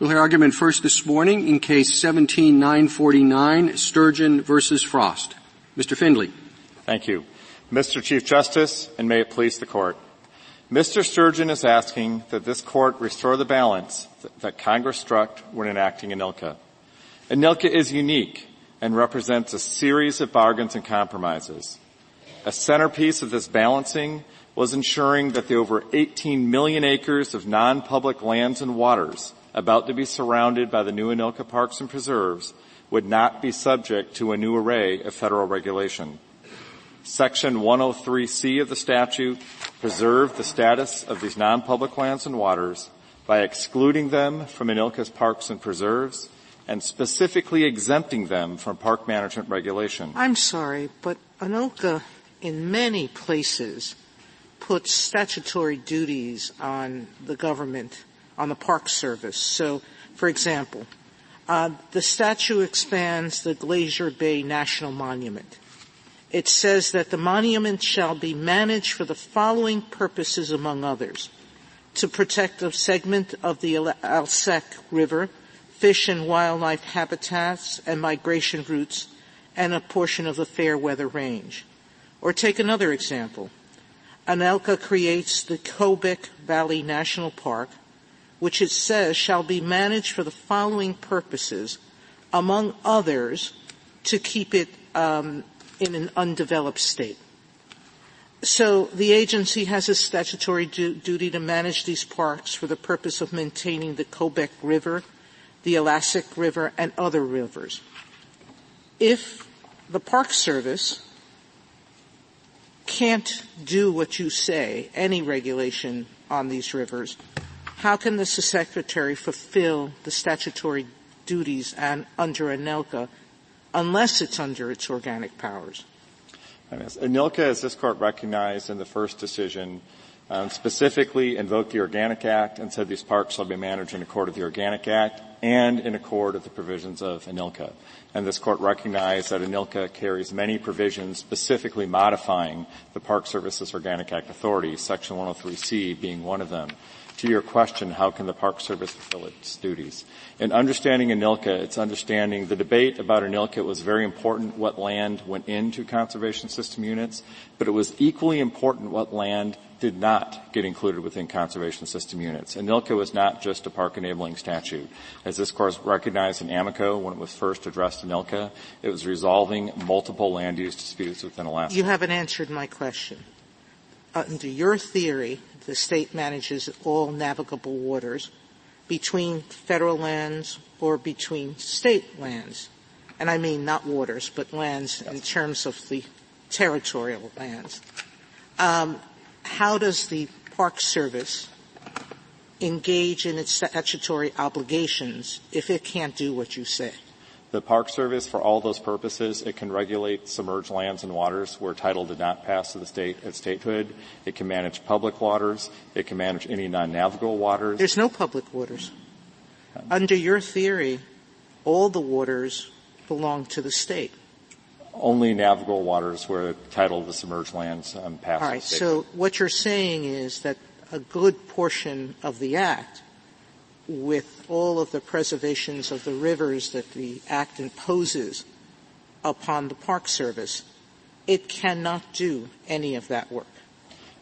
We'll hear argument first this morning in case 17949, Sturgeon versus Frost. Mr. Findley. Thank you. Mr. Chief Justice, and may it please the court. Mr. Sturgeon is asking that this court restore the balance that Congress struck when enacting ANILCA. ANILCA is unique and represents a series of bargains and compromises. A centerpiece of this balancing was ensuring that the over 18 million acres of non-public lands and waters about to be surrounded by the new ANILCA parks and preserves would not be subject to a new array of federal regulation. Section 103C of the statute preserved the status of these non-public lands and waters by excluding them from ANILCA's parks and preserves and specifically exempting them from park management regulation. I'm sorry, but ANILCA in many places puts statutory duties on the government on the Park Service. So, for example, uh, the statute expands the Glacier Bay National Monument. It says that the monument shall be managed for the following purposes among others. To protect a segment of the Alsek River, fish and wildlife habitats and migration routes, and a portion of the Fairweather Range. Or take another example. ANILCA creates the Kobuk Valley National Park, which it says shall be managed for the following purposes, among others, to keep it um, in an undeveloped state. So the agency has a statutory du- duty to manage these parks for the purpose of maintaining the Kobuk River, the Alsek River, and other rivers. If the Park Service can't do what you say, any regulation on these rivers, how can the secretary fulfill the statutory duties and under ANILCA unless it's under its organic powers? ANILCA, as this court recognized in the first decision, um, specifically invoked the Organic Act and said these parks shall be managed in accord with the Organic Act and in accord with the provisions of ANILCA. And this court recognized that ANILCA carries many provisions specifically modifying the Park Service's Organic Act authority, Section 103C being one of them to your question, how can the Park Service fulfill its duties? In understanding ANILCA, it's understanding the debate about ANILCA was very important what land went into conservation system units, but it was equally important what land did not get included within conservation system units. ANILCA was not just a park enabling statute. As this course recognized in Amoco when it was first addressed in ANILCA, it was resolving multiple land use disputes within Alaska. You haven't answered my question. Under your theory, the state manages all navigable waters between federal lands or between state lands. And I mean not waters, but lands in terms of the territorial lands. Um, how does the Park Service engage in its statutory obligations if it can't do what you say? The Park Service, for all those purposes, it can regulate submerged lands and waters where title did not pass to the state at statehood. It can manage public waters. It can manage any non-navigable waters. There's no public waters. Under your theory, all the waters belong to the state. Only navigable waters where title of the submerged lands um, pass. All right. So what you're saying is that a good portion of the act with all of the preservations of the rivers that the Act imposes upon the Park Service, it cannot do any of that work.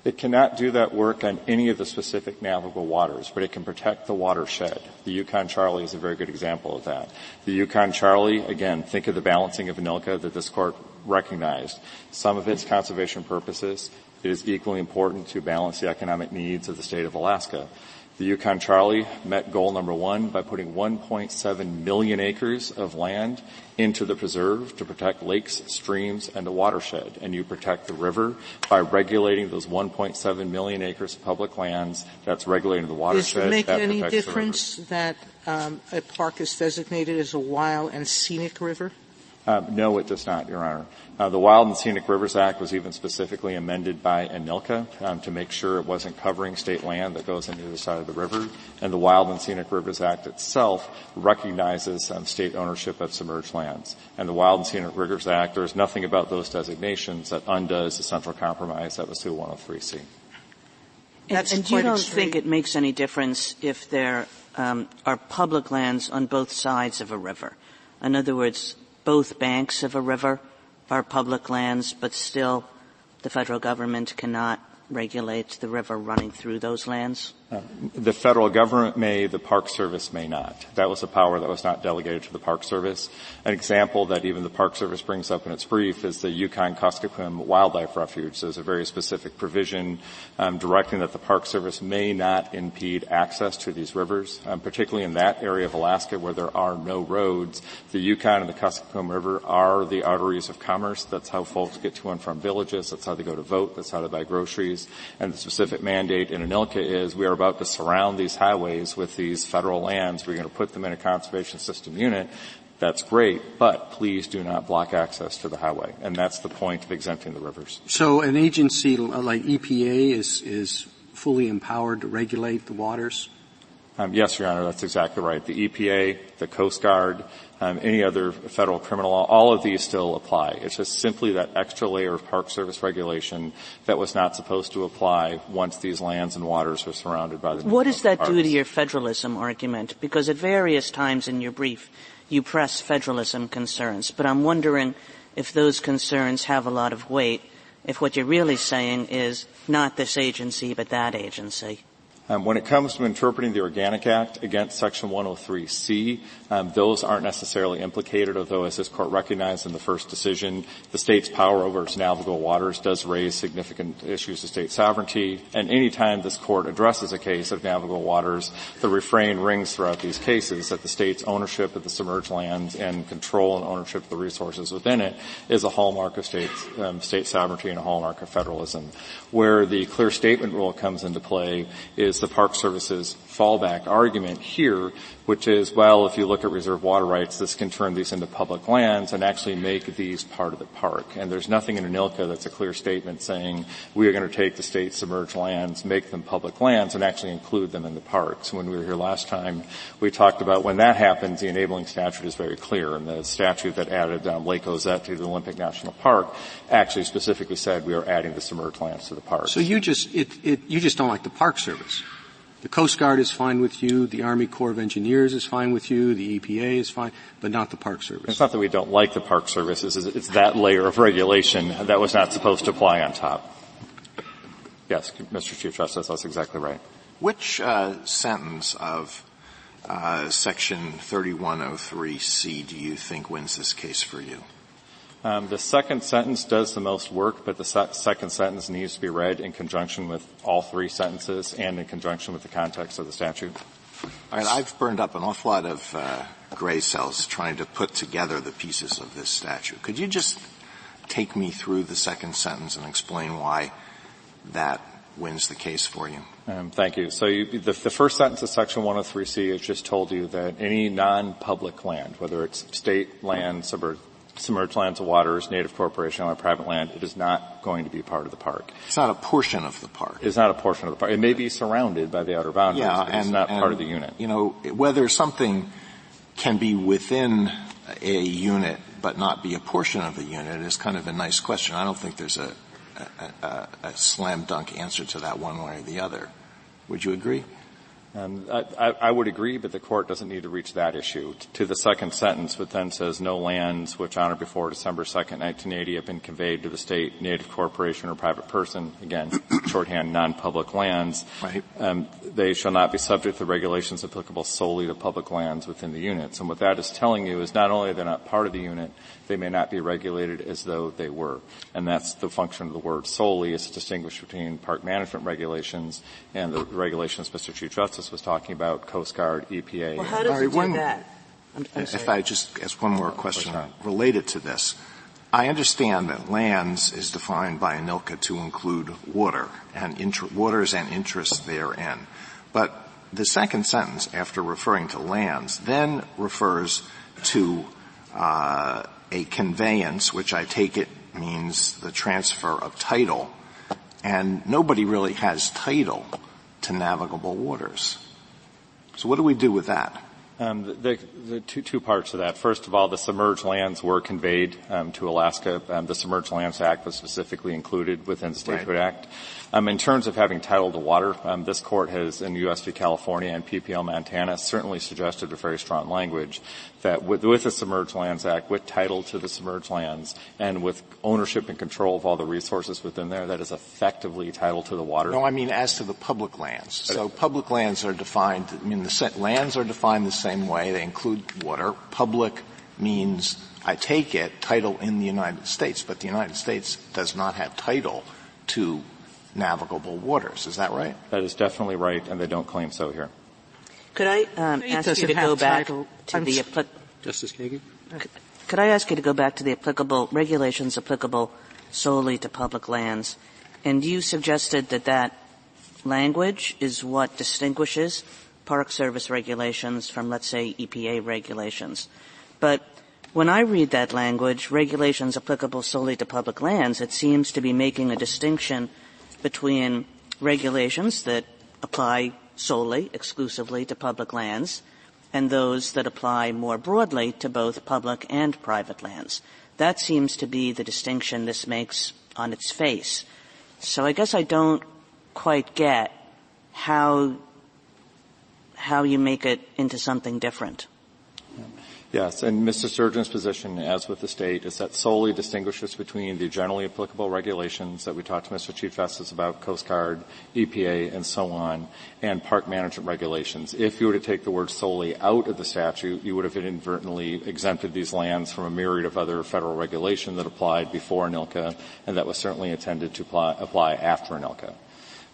It cannot do that work on any of the specific navigable waters, but it can protect the watershed. The Yukon Charley is a very good example of that. The Yukon Charley, again, think of the balancing of ANILCA that this court recognized. Some of its conservation purposes, it is equally important to balance the economic needs of the state of Alaska. The Yukon Charley met goal number one by putting 1.7 million acres of land into the preserve to protect lakes, streams, and the watershed. And you protect the river by regulating those 1.7 million acres of public lands. That's regulating the watershed. Does it make any difference that um, a park is designated as a wild and scenic river? Uh, no, it does not, Your Honor. Uh, the Wild and Scenic Rivers Act was even specifically amended by ANILCA um, to make sure it wasn't covering state land that goes into the side of the river. And the Wild and Scenic Rivers Act itself recognizes um, state ownership of submerged lands. And the Wild and Scenic Rivers Act, there's nothing about those designations that undoes the central compromise that was through 103C. And, and you don't extreme. think it makes any difference if they're um, are public lands on both sides of a river. In other words, both banks of a river are public lands, but still the federal government cannot regulate the river running through those lands? The federal government may, the Park Service may not. That was a power that was not delegated to the Park Service. An example that even the Park Service brings up in its brief is the Yukon-Kuskokwim Wildlife Refuge. There's a very specific provision um, directing that the Park Service may not impede access to these rivers, um, particularly in that area of Alaska where there are no roads. The Yukon and the Kuskokwim River are the arteries of commerce. That's how folks get to and from villages. That's how they go to vote. That's how they buy groceries. And the specific mandate in ANILCA is we are about to surround these highways with these federal lands. We're going to put them in a conservation system unit. That's great, but please do not block access to the highway. And that's the point of exempting the rivers. So an agency like EPA is, is fully empowered to regulate the waters? Um, yes, Your Honor, that's exactly right. The EPA, the Coast Guard, um, any other federal criminal law, all of these still apply. It's just simply that extra layer of Park Service regulation that was not supposed to apply once these lands and waters are surrounded by the. What does that do to your federalism argument? Because at various times in your brief, you press federalism concerns, but I'm wondering if those concerns have a lot of weight. If what you're really saying is not this agency, but that agency. Um, when it comes to interpreting the Organic Act against Section 103C, um, those aren't necessarily implicated, although as this court recognized in the first decision, the state's power over its navigable waters does raise significant issues of state sovereignty. And any time this court addresses a case of navigable waters, the refrain rings throughout these cases that the state's ownership of the submerged lands and control and ownership of the resources within it is a hallmark of state, um, state sovereignty and a hallmark of federalism. Where the clear statement rule comes into play is the Park Service's fallback argument here, which is, well, if you look at reserve water rights, this can turn these into public lands and actually make these part of the park. And there's nothing in ANILCA that's a clear statement saying we are going to take the state's submerged lands, make them public lands, and actually include them in the parks. When we were here last time, we talked about when that happens, the enabling statute is very clear. And the statute that added um, Lake Ozette to the Olympic National Park actually specifically said we are adding the submerged lands to the park. So you just, it, it, you just don't like the Park Service. The Coast Guard is fine with you, the Army Corps of Engineers is fine with you, the EPA is fine, but not the Park Service. It's not that we don't like the Park Service, it's, it's that layer of regulation that was not supposed to apply on top. Yes, Mr. Chief Justice, that's exactly right. Which uh, sentence of uh, Section 3103C do you think wins this case for you? Um, the second sentence does the most work, but the se- second sentence needs to be read in conjunction with all three sentences and in conjunction with the context of the statute. All right, I've burned up an awful lot of uh, gray cells trying to put together the pieces of this statute. Could you just take me through the second sentence and explain why that wins the case for you? Um, thank you. So you, the, the, first sentence of Section 103C has just told you that any non-public land, whether it's state land, suburb, submerged lands of waters, native corporation on private land, it is not going to be part of the park. It's not a portion of the park. It's not a portion of the park. It may be surrounded by the outer boundaries, yeah, but and, it's not and, part of the unit. You know, whether something can be within a unit but not be a portion of a unit is kind of a nice question. I don't think there's a, a, a, a slam dunk answer to that one way or the other. Would you agree? Um, I, I, would agree, but the court doesn't need to reach that issue. To the second sentence, which then says no lands which on or before December 2nd, 1980 have been conveyed to the state, native corporation, or private person, again, shorthand, non-public lands, right. um, they shall not be subject to regulations applicable solely to public lands within the units. And what that is telling you is not only they're not part of the unit, they may not be regulated as though they were. And that's the function of the word solely is to distinguish between park management regulations and the regulations Mr. Chief Justice was talking about, Coast Guard, EPA. Well, how does it do one, that? I'm, I'm if I just ask one more question related to this. I understand that lands is defined by ANILCA to include water and inter- waters and interests therein. But the second sentence after referring to lands then refers to uh, a conveyance, which I take it means the transfer of title, and nobody really has title to navigable waters. So what do we do with that? Um, the, the, the two, two, parts of that. First of all, the submerged lands were conveyed um, to Alaska. Um, the Submerged Lands Act was specifically included within the Statehood right. Act. Um, in terms of having title to water, um, this court has, in U.S. v. California and PPL Montana, certainly suggested a very strong language that with, with, the Submerged Lands Act, with title to the submerged lands, and with ownership and control of all the resources within there, that is effectively title to the water. No, I mean as to the public lands. Uh, so public lands are defined. I mean, the lands are defined the same way. They include water. Public means, I take it, title in the United States, but the United States does not have title to navigable waters. Is that right? That is definitely right, and they don't claim so here. Could I um, ask you to go back title. to I'm the appli- Justice Kagan? Could I ask you to go back to the applicable regulations applicable solely to public lands? And you suggested that that language is what distinguishes Park Service regulations from, let's say, EPA regulations. But when I read that language, regulations applicable solely to public lands, it seems to be making a distinction between regulations that apply solely, exclusively to public lands, and those that apply more broadly to both public and private lands. That seems to be the distinction this makes on its face. So I guess I don't quite get how how you make it into something different. Yes, and Mr. Sturgeon's position, as with the state, is that solely distinguishes between the generally applicable regulations that we talked to Mr. Chief Justice about, Coast Guard, EPA, and so on, and park management regulations. If you were to take the word solely out of the statute, you would have inadvertently exempted these lands from a myriad of other federal regulation that applied before ANILCA, and that was certainly intended to apply, after ANILCA.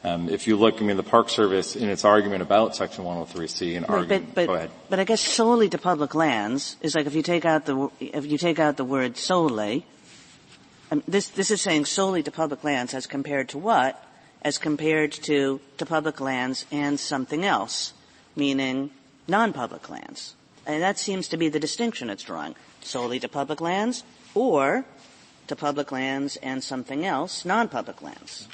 Um, if you look, I mean, the Park Service in its argument about Section 103C and argument, but, go ahead. But I guess solely to public lands is like if you take out the if you take out the word solely. Um, this this is saying solely to public lands as compared to what? As compared to to public lands and something else, meaning non-public lands. And that seems to be the distinction it's drawing: solely to public lands or to public lands and something else, non-public lands.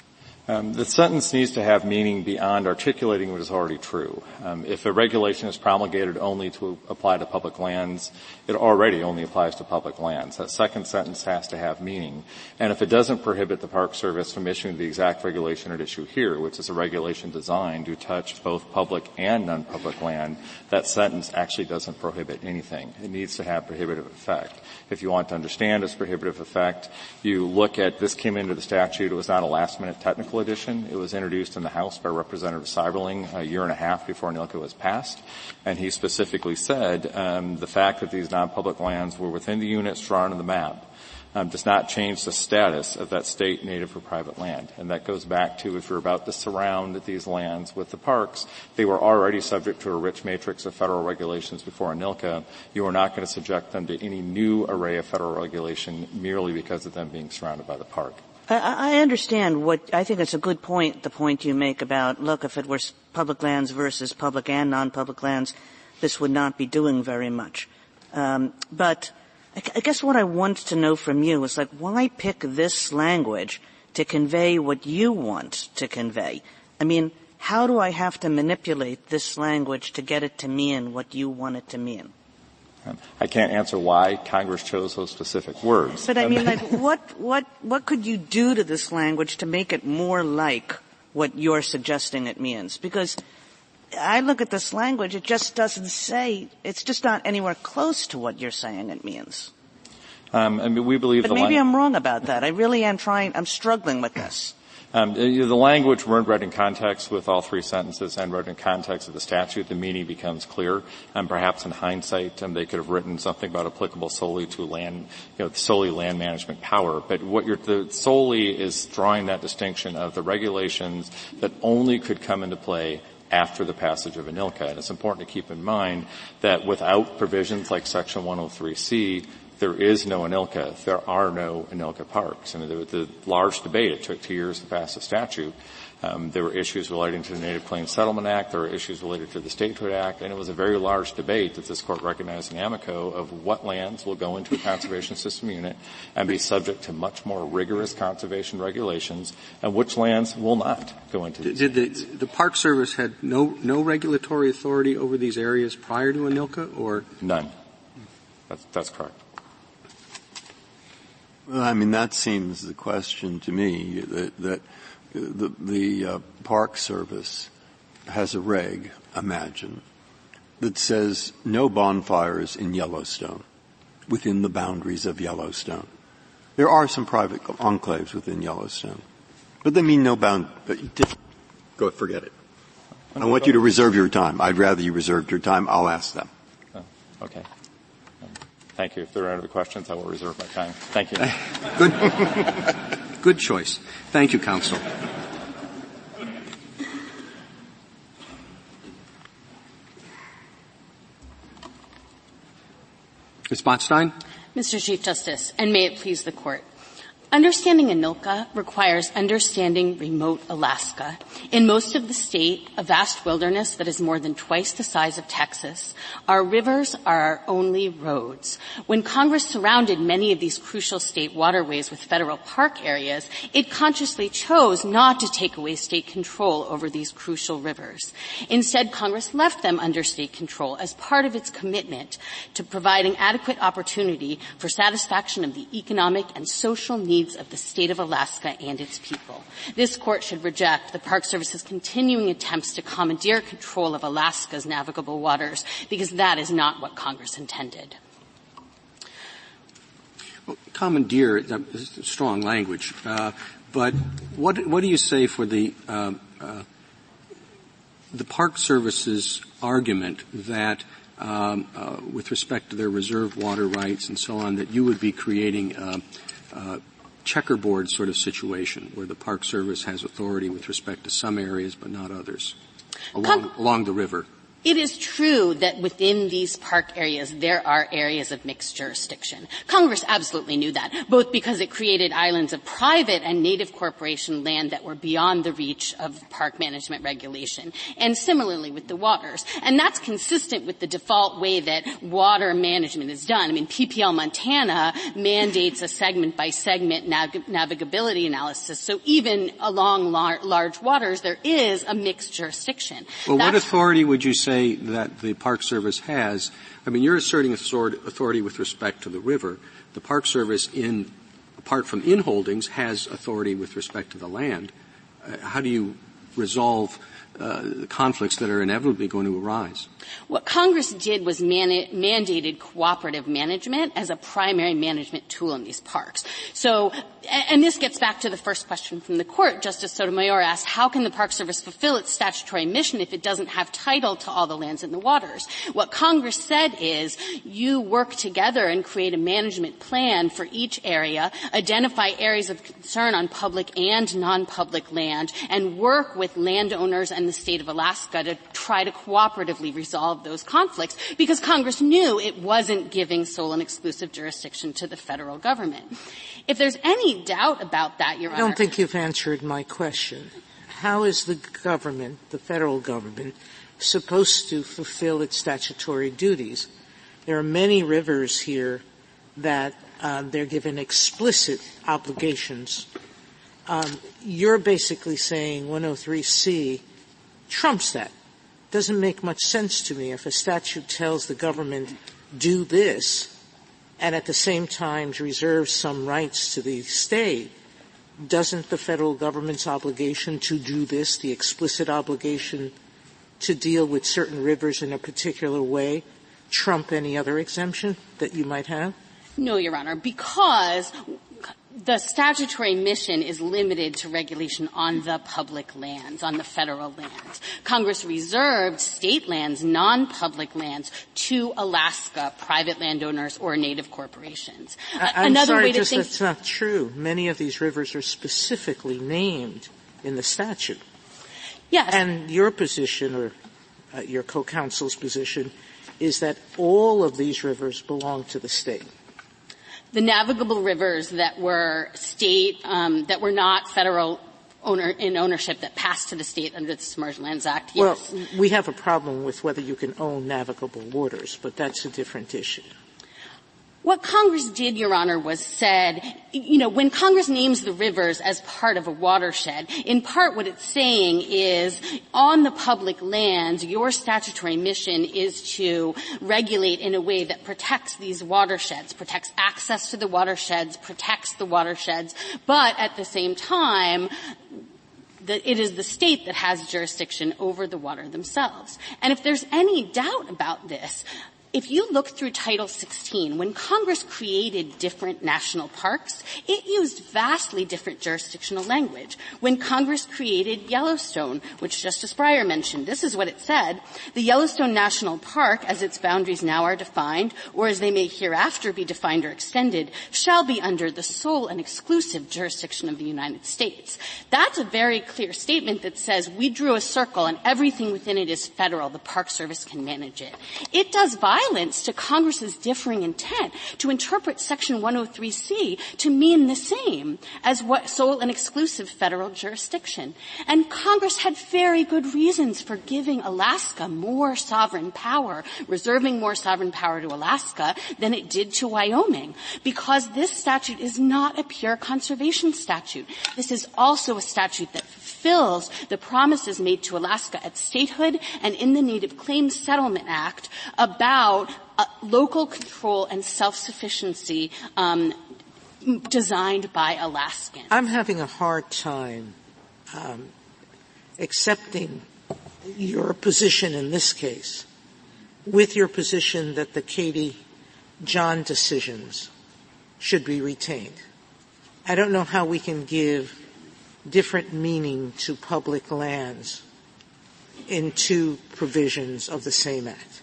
Um, the sentence needs to have meaning beyond articulating what is already true. Um, if a regulation is promulgated only to apply to public lands, it already only applies to public lands. That second sentence has to have meaning. And if it doesn't prohibit the Park Service from issuing the exact regulation at issue here, which is a regulation designed to touch both public and non-public land, that sentence actually doesn't prohibit anything. It needs to have prohibitive effect. If you want to understand its prohibitive effect, you look at this came into the statute. It was not a last minute technical addition. It was introduced in the House by Representative Seiberling a year and a half before ANILCA was passed. And he specifically said um, the fact that these non-public lands were within the units drawn on the map um, does not change the status of that state native or private land. And that goes back to if you're about to surround these lands with the parks, they were already subject to a rich matrix of federal regulations before ANILCA. You are not going to subject them to any new array of federal regulation merely because of them being surrounded by the park. I understand what I think it's a good point. The point you make about look, if it were public lands versus public and non-public lands, this would not be doing very much. Um, but I guess what I want to know from you is like, why pick this language to convey what you want to convey? I mean, how do I have to manipulate this language to get it to mean what you want it to mean? Um, I can't answer why Congress chose those specific words. But I um, mean, like, what, what, what could you do to this language to make it more like what you're suggesting it means? Because I look at this language, it just doesn't say, it's just not anywhere close to what you're saying it means. Um, I mean, we believe but maybe I'm wrong about that. I really am trying, I'm struggling with this. Um, the language weren't read in context with all three sentences and read in context of the statute, the meaning becomes clear. And perhaps in hindsight, um, they could have written something about applicable solely to land, you know, solely land management power. But what you're, the solely is drawing that distinction of the regulations that only could come into play after the passage of ANILCA. And it's important to keep in mind that without provisions like Section 103C, there is no ANILCA. There are no ANILCA parks. And the, the large debate, it took two years to pass the statute, Um, there were issues relating to the Native Claims Settlement Act. There were issues related to the Statehood Act, and it was a very large debate that this court recognized in Amoco of what lands will go into a conservation system unit and be subject to much more rigorous conservation regulations, and which lands will not go into. These Did the, the Park Service had no no regulatory authority over these areas prior to ANILCA, or none? That's, that's correct. Well, I mean, that seems the question to me that, that the, the uh, Park Service has a reg, imagine, that says no bonfires in Yellowstone, within the boundaries of Yellowstone. There are some private enclaves within Yellowstone, but they mean no bound. Go forget it. I want you to reserve your time. I'd rather you reserved your time. I'll ask them. Oh, okay. Thank you. If there are other questions, I will reserve my time. Thank you. Good, good choice. Thank you, counsel. Ms. Botstein? Mr. Chief Justice, and may it please the court. Understanding ANILCA requires understanding remote Alaska. In most of the state, a vast wilderness that is more than twice the size of Texas, our rivers are our only roads. When Congress surrounded many of these crucial state waterways with federal park areas, it consciously chose not to take away state control over these crucial rivers. Instead, Congress left them under state control as part of its commitment to providing adequate opportunity for satisfaction of the economic and social needs needs of the state of Alaska and its people. This court should reject the Park Service's continuing attempts to commandeer control of Alaska's navigable waters because that is not what Congress intended. Well, commandeer is strong language, uh, but what what do you say for the uh, uh, the Park Service's argument that um, uh, with respect to their reserve water rights and so on, that you would be creating uh, uh, checkerboard sort of situation where the Park Service has authority with respect to some areas but not others along, Con- along the river. It is true that within these park areas there are areas of mixed jurisdiction. Congress absolutely knew that, both because it created islands of private and native corporation land that were beyond the reach of park management regulation, and similarly with the waters. And that's consistent with the default way that water management is done. I mean, PPL Montana mandates a segment by segment nav- navigability analysis, so even along lar- large waters there is a mixed jurisdiction. Well, that's what authority would you say say that the Park Service has, I mean, you're asserting authority with respect to the river. The Park Service in, apart from in holdings, has authority with respect to the land. Uh, how do you resolve uh, conflicts that are inevitably going to arise. What Congress did was mani- mandated cooperative management as a primary management tool in these parks. So, and this gets back to the first question from the court. Justice Sotomayor asked, how can the Park Service fulfill its statutory mission if it doesn't have title to all the lands and the waters? What Congress said is, you work together and create a management plan for each area, identify areas of concern on public and non-public land, and work with landowners and the state of Alaska to try to cooperatively resolve those conflicts because Congress knew it wasn't giving sole and exclusive jurisdiction to the federal government. If there's any doubt about that, Your Honor. I don't think you've answered my question. How is the government, the federal government, supposed to fulfill its statutory duties? There are many rivers here that uh, they're given explicit obligations. Um, you're basically saying 103C trumps that. Doesn't make much sense to me if a statute tells the government do this and at the same time reserves some rights to the state. Doesn't the federal government's obligation to do this, the explicit obligation to deal with certain rivers in a particular way, trump any other exemption that you might have? No, Your Honor, because the statutory mission is limited to regulation on the public lands, on the federal lands. Congress reserved state lands, non-public lands, to Alaska private landowners or native corporations. I, Another sorry, way to just think that's not true. Many of these rivers are specifically named in the statute. Yes. And your position, or uh, your co-counsel's position, is that all of these rivers belong to the state the navigable rivers that were state, um, that were not federal owner, in ownership that passed to the state under the Submerged Lands Act, yes. Well, we have a problem with whether you can own navigable waters, but that's a different issue. What Congress did, Your Honor, was said, you know, when Congress names the rivers as part of a watershed, in part what it's saying is, on the public lands, your statutory mission is to regulate in a way that protects these watersheds, protects access to the watersheds, protects the watersheds, but at the same time, that it is the state that has jurisdiction over the water themselves. And if there's any doubt about this, if you look through Title 16, when Congress created different national parks, it used vastly different jurisdictional language. When Congress created Yellowstone, which Justice Breyer mentioned, this is what it said, the Yellowstone National Park, as its boundaries now are defined, or as they may hereafter be defined or extended, shall be under the sole and exclusive jurisdiction of the United States. That's a very clear statement that says we drew a circle and everything within it is federal. The Park Service can manage it. It does violence to Congress's differing intent to interpret Section 103C to mean the same as what sole and exclusive federal jurisdiction. And Congress had very good reasons for giving Alaska more sovereign power, reserving more sovereign power to Alaska than it did to Wyoming, because this statute is not a pure conservation statute. This is also a statute that fulfills the promises made to Alaska at statehood and in the Native Claims Settlement Act about uh, local control and self-sufficiency um, designed by Alaskans. I'm having a hard time um, accepting your position in this case with your position that the Katie John decisions should be retained. I don't know how we can give different meaning to public lands in two provisions of the same act.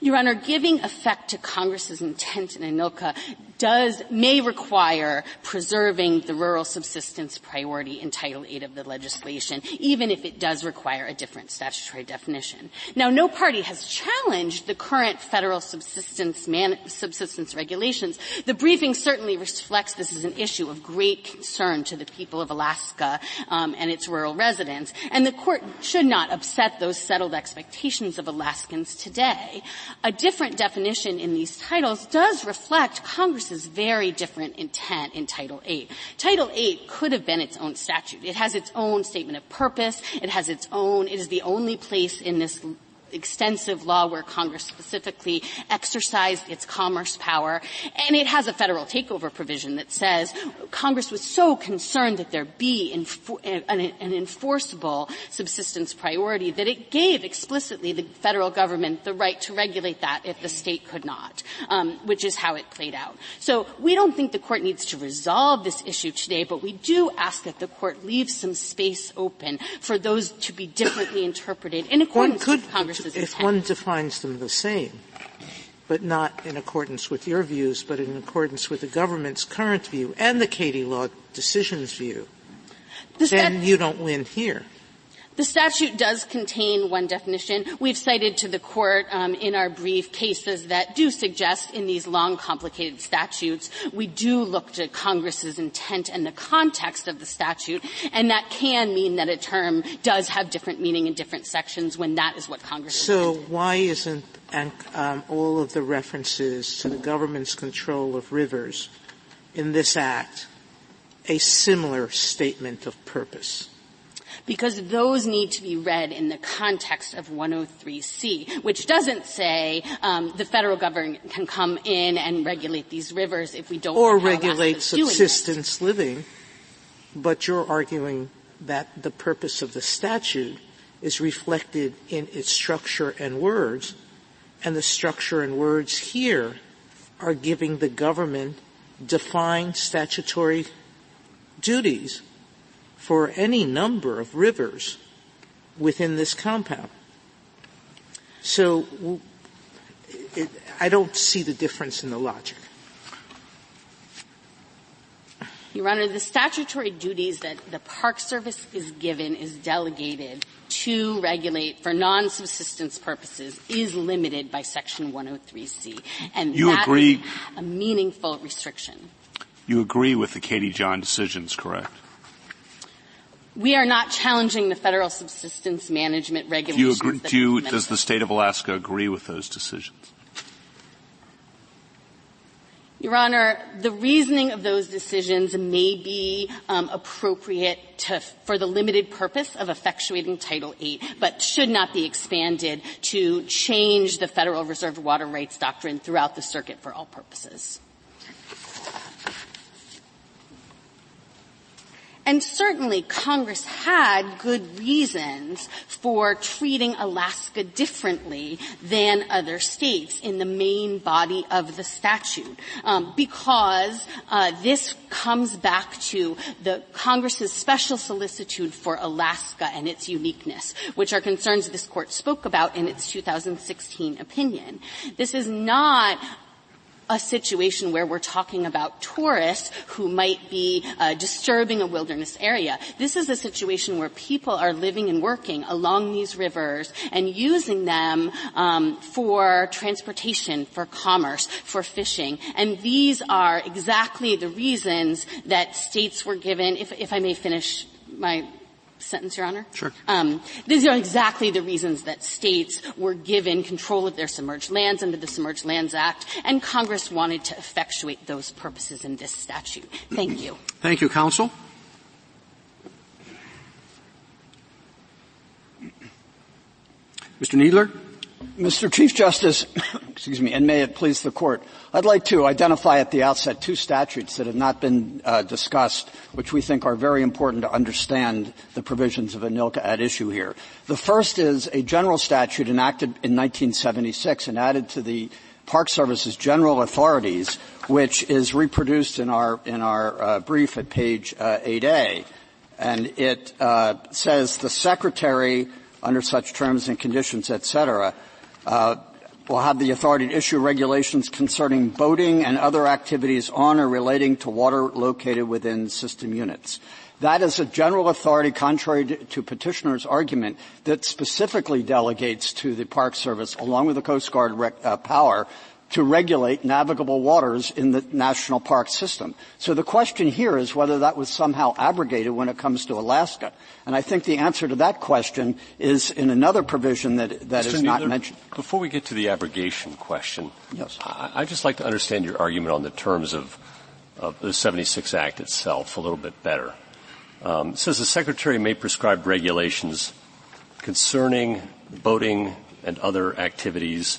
Your Honor, giving effect to Congress's intent in ANILCA does, may require preserving the rural subsistence priority in Title VIII of the legislation, even if it does require a different statutory definition. Now, no party has challenged the current federal subsistence, man, subsistence regulations. The briefing certainly reflects this as an issue of great concern to the people of Alaska um, and its rural residents, and the court should not upset those settled expectations of Alaskans today. A different definition in these titles does reflect Congress's very different intent in Title VIII. Title VIII could have been its own statute. It has its own statement of purpose. It has its own, it is the only place in this extensive law where Congress specifically exercised its commerce power. And it has a federal takeover provision that says Congress was so concerned that there be an, an, enforceable subsistence priority that it gave explicitly the federal government the right to regulate that if the state could not, um, which is how it played out. So we don't think the court needs to resolve this issue today, but we do ask that the court leave some space open for those to be differently interpreted in accordance could, with If one defines them the same, but not in accordance with your views, but in accordance with the government's current view and the Katie Law decision's view, then you don't win here. The statute does contain one definition. We've cited to the court um, in our brief cases that do suggest in these long, complicated statutes we do look to Congress's intent and the context of the statute, and that can mean that a term does have different meaning in different sections when that is what Congress. So intended. why isn't um, all of the references to the government's control of rivers in this act a similar statement of purpose? Because those need to be read in the context of 103C, which doesn't say um, the federal government can come in and regulate these rivers if we don't or regulate subsistence living. But you're arguing that the purpose of the statute is reflected in its structure and words, and the structure and words here are giving the government defined statutory duties for any number of rivers within this compound. So it, I don't see the difference in the logic. Your Honor, the statutory duties that the Park Service is given is delegated to regulate for non-subsistence purposes is limited by Section 103C. And you that agree, a meaningful restriction. You agree with the Katie John decisions, correct? We are not challenging the federal subsistence management regulations. Do you agree, do you, does the state of Alaska agree with those decisions? Your Honor, the reasoning of those decisions may be um, appropriate to, for the limited purpose of effectuating Title VIII, but should not be expanded to change the federal reserved water rights doctrine throughout the circuit for all purposes. And certainly Congress had good reasons for treating Alaska differently than other states in the main body of the statute, um, because uh, this comes back to the Congress's special solicitude for Alaska and its uniqueness, which are concerns this court spoke about in its 2016 opinion. This is not a situation where we're talking about tourists who might be uh, disturbing a wilderness area. This is a situation where people are living and working along these rivers and using them um, for transportation, for commerce, for fishing. And these are exactly the reasons that states were given. If, if I may finish my sentence, Your Honor? Sure. Um, these are exactly the reasons that states were given control of their submerged lands under the Submerged Lands Act, and Congress wanted to effectuate those purposes in this statute. Thank you. Thank you, counsel. Mr. Kneedler? Mr. Chief Justice, excuse me, and may it please the court, I'd like to identify at the outset two statutes that have not been uh, discussed, which we think are very important to understand the provisions of ANILCA at issue here. The first is a general statute enacted in 1976 and added to the Park Service's general authorities, which is reproduced in our in our uh, brief at page uh, 8A, and it uh, says the secretary, under such terms and conditions, etc., uh, will have the authority to issue regulations concerning boating and other activities on or relating to water located within system units. That is a general authority contrary to petitioner's argument that specifically delegates to the Park Service, along with the Coast Guard rec- uh, power, to regulate navigable waters in the national park system. So the question here is whether that was somehow abrogated when it comes to Alaska. And I think the answer to that question is in another provision that, that is not mentioned. Before we get to the abrogation question, yes. I, I'd just like to understand your argument on the terms of, of the 76 Act itself a little bit better. Um, it says the Secretary may prescribe regulations concerning boating and other activities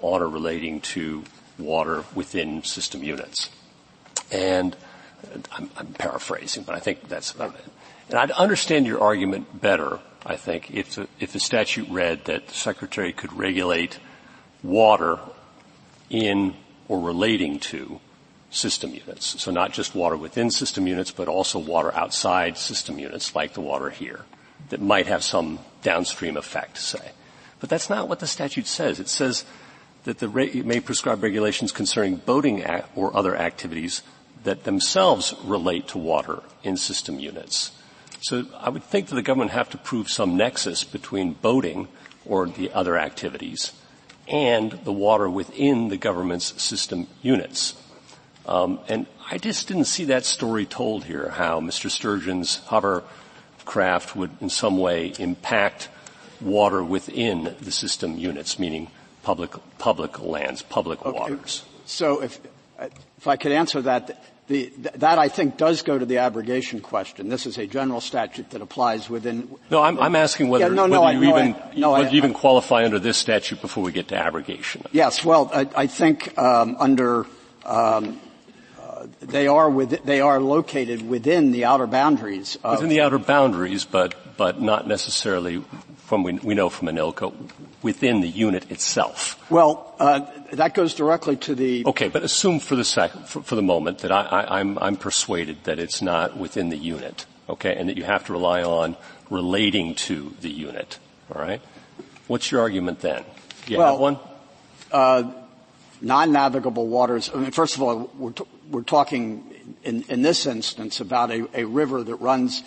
or relating to water within system units. And I'm, I'm paraphrasing, but I think that's about it. And I'd understand your argument better, I think, if the, if the statute read that the Secretary could regulate water in or relating to system units. So not just water within system units, but also water outside system units, like the water here, that might have some downstream effect, say. But that's not what the statute says. It says that the re- may prescribe regulations concerning boating or other activities that themselves relate to water in system units. So I would think that the government have to prove some nexus between boating or the other activities and the water within the government's system units. Um, and I just didn't see that story told here, how Mr. Sturgeon's hovercraft would in some way impact water within the system units, meaning public, public lands, public waters. So if, if I could answer that, the, that I think does go to the abrogation question. This is a general statute that applies within. No, I'm, I'm asking whether, yeah, no, no, whether you no, even I, no, whether I, you even qualify under this statute before we get to abrogation. Yes, well, I, I think um, under um, uh, they are with, they are located within the outer boundaries. Of, within the outer boundaries, but but not necessarily from we, we know from ANILCA within the unit itself. Well, uh, that goes directly to the. Okay, but assume for the sec, for, for the moment that I, I, I'm I'm persuaded that it's not within the unit. Okay, and that you have to rely on relating to the unit. All right. What's your argument then? You well, have one. Uh, non-navigable waters. I mean, first of all, we're, t- we're talking in, in, this instance about a, a river that runs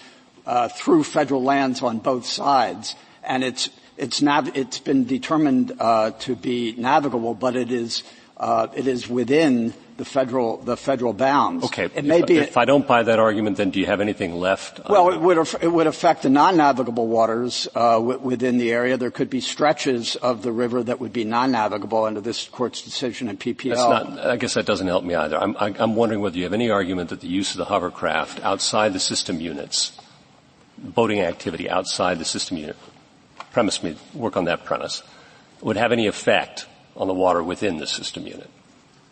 uh, through federal lands on both sides, and it's it's, nav- it's been determined uh, to be navigable, but it is uh, it is within the federal the federal bounds. Okay. It may if, be. If I don't buy that argument, then do you have anything left? Well, it would it would affect the non-navigable waters uh, w- within the area. There could be stretches of the river that would be non-navigable under this court's decision in PPL. Not, I guess that doesn't help me either. I'm, I'm wondering whether you have any argument that the use of the hovercraft outside the system units, boating activity outside the system unit, premise me work on that premise, would have any effect on the water within the system unit.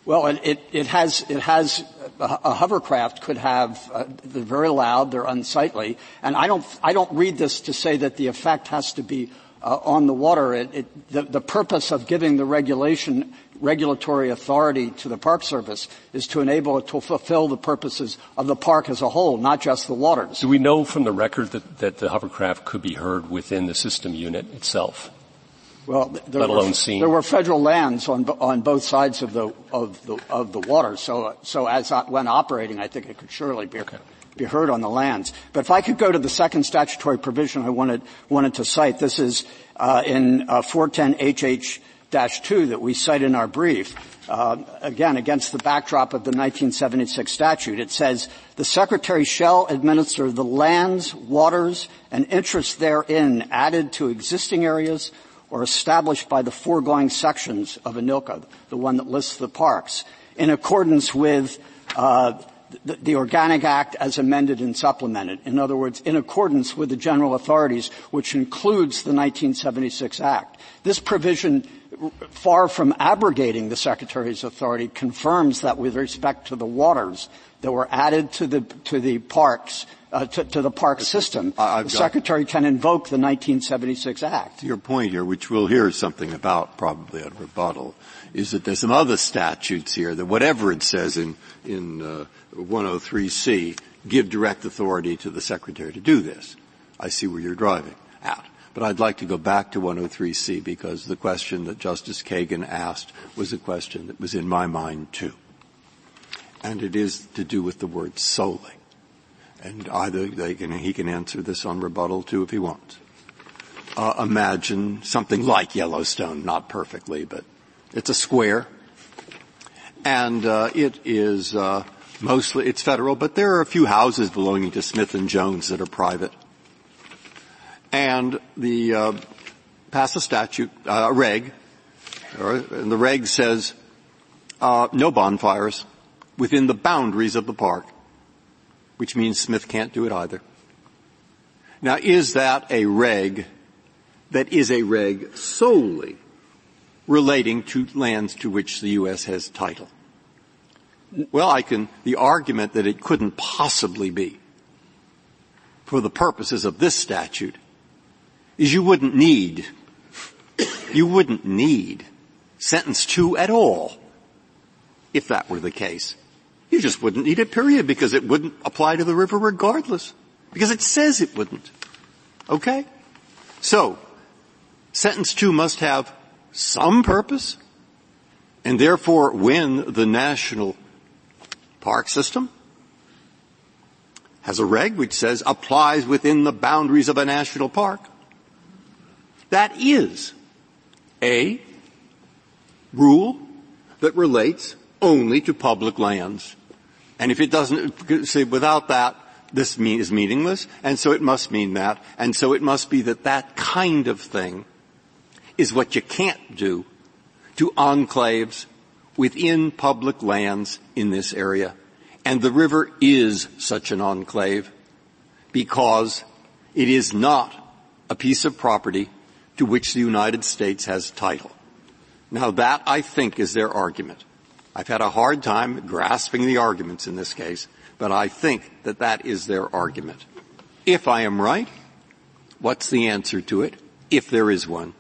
Well, it, it has, it has, a hovercraft could have, uh, they're very loud, they're unsightly, and I don't, I don't read this to say that the effect has to be uh, on the water. It, it, the, the purpose of giving the regulation, regulatory authority to the Park Service is to enable it to fulfill the purposes of the park as a whole, not just the waters. Do we know from the record that, that the hovercraft could be heard within the system unit itself? Well, there let were, alone seen. There were federal lands on on both sides of the of the of the water. So so as when operating, I think it could surely be okay. be heard on the lands. But if I could go to the second statutory provision I wanted wanted to cite, this is uh, in uh, 410 HH 2 that we cite in our brief. Uh, again, against the backdrop of the 1976 statute, it says the secretary shall administer the lands, waters, and interests therein added to existing areas or established by the foregoing sections of ANILCA, the one that lists the parks, in accordance with uh, the, the, Organic Act as amended and supplemented. In other words, in accordance with the general authorities, which includes the 1976 Act. This provision, far from abrogating the Secretary's authority, confirms that with respect to the waters that were added to the, to the parks uh, to, to, the park system, I've the Secretary can invoke the 1976 Act. Your point here, which we'll hear something about probably at rebuttal, is that there's some other statutes here that whatever it says in, in uh, 103C, give direct authority to the Secretary to do this. I see where you're driving at. But I'd like to go back to 103C because the question that Justice Kagan asked was a question that was in my mind too. And it is to do with the word solely and either they can, he can answer this on rebuttal too if he wants. Uh, imagine something like Yellowstone, not perfectly, but it's a square, and uh, it is uh, mostly it's federal, but there are a few houses belonging to Smith and Jones that are private, and the uh, pass a statute, uh, a reg, and the reg says uh, no bonfires within the boundaries of the park which means Smith can't do it either. Now is that a reg that is a reg solely relating to lands to which the U.S. has title? Well, I can, the argument that it couldn't possibly be for the purposes of this statute is you wouldn't need, you wouldn't need sentence two at all if that were the case. You just wouldn't need it, period, because it wouldn't apply to the river regardless. Because it says it wouldn't. Okay? So, sentence two must have some purpose, and therefore when the national park system has a reg which says applies within the boundaries of a national park, that is a rule that relates only to public lands. And if it doesn't, say without that, this is meaningless, and so it must mean that, and so it must be that that kind of thing is what you can't do to enclaves within public lands in this area. And the river is such an enclave because it is not a piece of property to which the United States has title. Now that, I think, is their argument. I've had a hard time grasping the arguments in this case, but I think that that is their argument. If I am right, what's the answer to it, if there is one?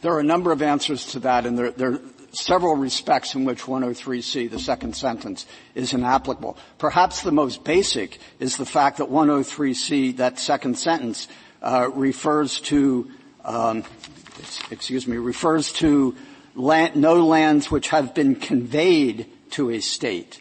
There are a number of answers to that, and there, there are several respects in which 103C, the second sentence, is inapplicable. Perhaps the most basic is the fact that 103C, that second sentence, uh, refers to, um, excuse me, refers to land, no lands which have been conveyed to a state.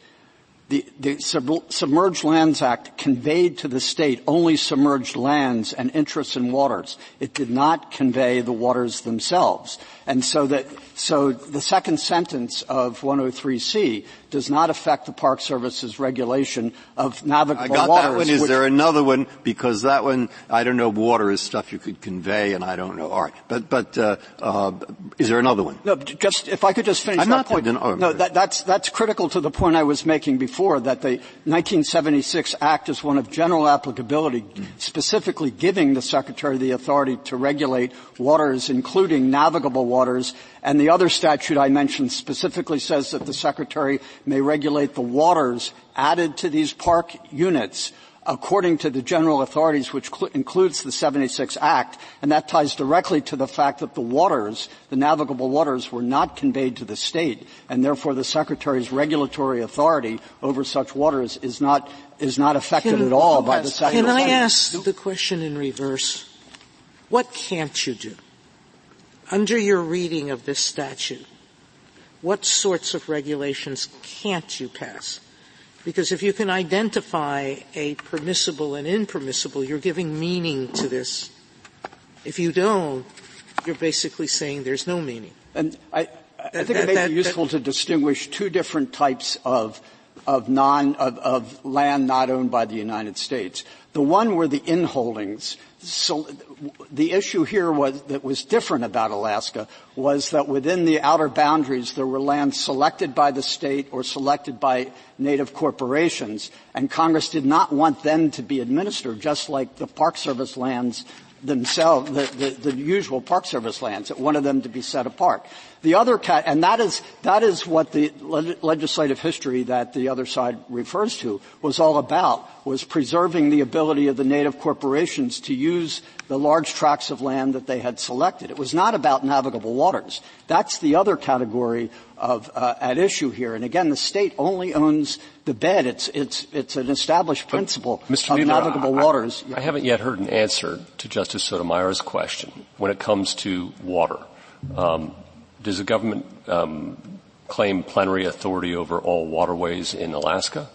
the, the Sub- Submerged Lands Act conveyed to the state only submerged lands and interests in waters. It did not convey the waters themselves. And so that, so the second sentence of 103C does not affect the Park Service's regulation of navigable I got waters. that one. Is there another one? Because that one, I don't know, water is stuff you could convey, and I don't know. All right. But, but, uh, uh, is there another one? No, just, if I could just finish I'm that not point. done- oh, no, that, that's, that's critical to the point I was making before, that the 1976 Act is one of general applicability, specifically giving the Secretary the authority to regulate waters, including navigable waters, and the other statute I mentioned specifically says that the Secretary may regulate the waters added to these park units according to the general authorities, which cl- includes the 76 Act, and that ties directly to the fact that the waters, the navigable waters, were not conveyed to the state, and therefore the Secretary's regulatory authority over such waters is not, is not affected Can- at all by the Can. I ask the question in reverse? What can't you do? Under your reading of this statute, what sorts of regulations can't you pass? Because if you can identify a permissible and impermissible, you're giving meaning to this. If you don't, you're basically saying there's no meaning. And I, I That- think it may that- be useful to distinguish two different types of, of non, of, of land not owned by the United States. The one where the inholdings, so the issue here was, that was different about Alaska was that within the outer boundaries there were lands selected by the state or selected by native corporations, and Congress did not want them to be administered just like the Park Service lands themselves, the, the, the usual Park Service lands. It wanted them to be set apart. The other cat, and that is, that is what the le- legislative history that the other side refers to was all about, was preserving the ability of the native corporations to use the large tracts of land that they had selected. It was not about navigable waters. That's the other category of, uh, at issue here. And again, the state only owns the bed. It's, it's, it's an established principle Mr. of navigable I- waters. I haven't yet heard an answer to Justice Sotomayor's question when it comes to water. Um, does the government um, claim plenary authority over all waterways in Alaska?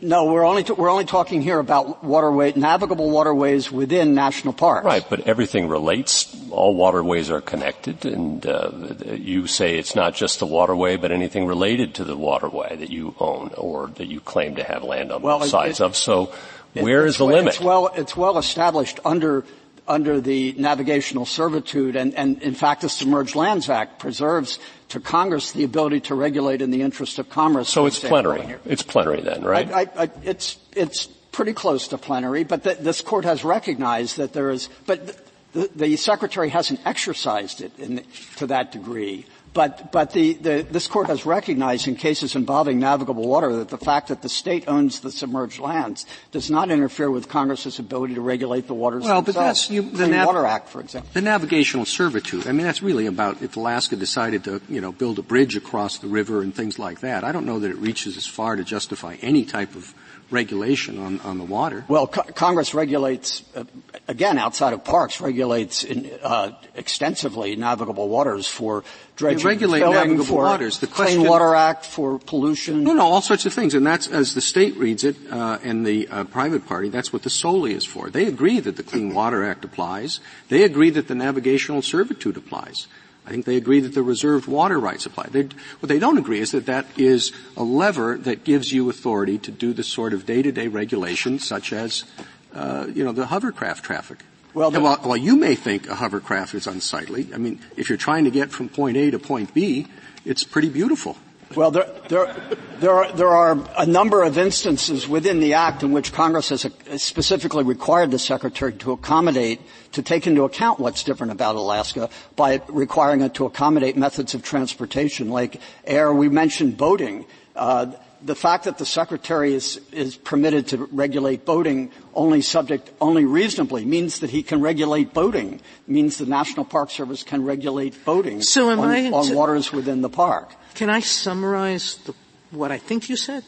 No, we're only, t- we're only talking here about waterway, navigable waterways within national parks. Right, but everything relates. All waterways are connected, and uh, you say it's not just the waterway, but anything related to the waterway that you own or that you claim to have land on Well, both sides it- of. So, It- where is the limit? It's well, it's well established under, under the navigational servitude and, and in fact the Submerged Lands Act preserves to Congress the ability to regulate in the interest of commerce. So it's plenary. It's plenary then, right? I, I, I, it's, it's pretty close to plenary, but th- this court has recognized that there is, but th- the, the secretary hasn't exercised it in, to that degree. But, but the, the, this court has recognized in cases involving navigable water that the fact that the state owns the submerged lands does not interfere with Congress's ability to regulate the waters Well, but that's you, the Clean nav- Water Act, for example. The navigational servitude. I mean, that's really about if Alaska decided to, you know, build a bridge across the river and things like that. I don't know that it reaches as far to justify any type of regulation on, on the water. Well, co- Congress regulates, uh, again, outside of parks, regulates in, uh, extensively navigable waters for dredging, regulate filling, navigable for waters. The Clean Water Act for pollution. No, no, all sorts of things, and that's as the state reads it, uh, and the uh, private party. That's what the solely is for. They agree that the Clean Water Act applies. They agree that the navigational servitude applies. I think they agree that the reserved water rights apply. They, what they don't agree is that that is a lever that gives you authority to do the sort of day-to-day regulation, such as, uh, you know, the hovercraft traffic. Well, And while, while you may think a hovercraft is unsightly, I mean, if you're trying to get from point A to point B, it's pretty beautiful. Well, there, there, there, are, there are a number of instances within the Act in which Congress has specifically required the Secretary to accommodate, to take into account what's different about Alaska by requiring it to accommodate methods of transportation like air. We mentioned boating. Uh, the fact that the Secretary is, is permitted to regulate boating only subject, only reasonably means that he can regulate boating, means the National Park Service can regulate boating So am on, on to- waters within the park. Can I summarize the, what I think you said?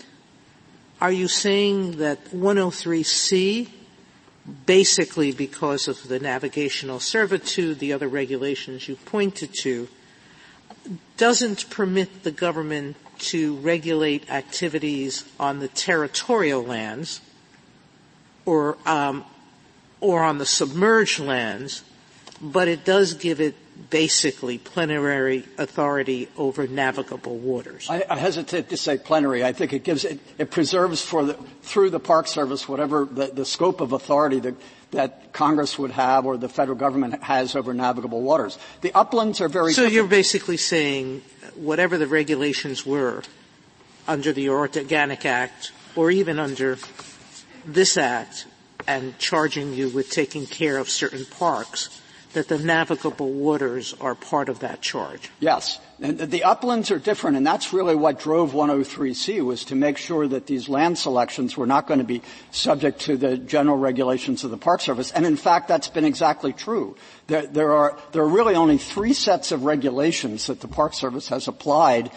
Are you saying that 103C, basically because of the navigational servitude, the other regulations you pointed to, doesn't permit the government to regulate activities on the territorial lands or um, or on the submerged lands, but it does give it basically plenary authority over navigable waters. I, I, hesitate to say plenary. I think it gives it, it preserves for the, through the Park Service whatever the, the scope of authority that, that Congress would have or the federal government has over navigable waters. The uplands are very. So different. you're basically saying whatever the regulations were under the Organic Act or even under this act and charging you with taking care of certain parks that the navigable waters are part of that charge. Yes. And the uplands are different, and that's really what drove 103C was to make sure that these land selections were not going to be subject to the general regulations of the Park Service. And in fact, that's been exactly true. There, there are, there are really only three sets of regulations that the Park Service has applied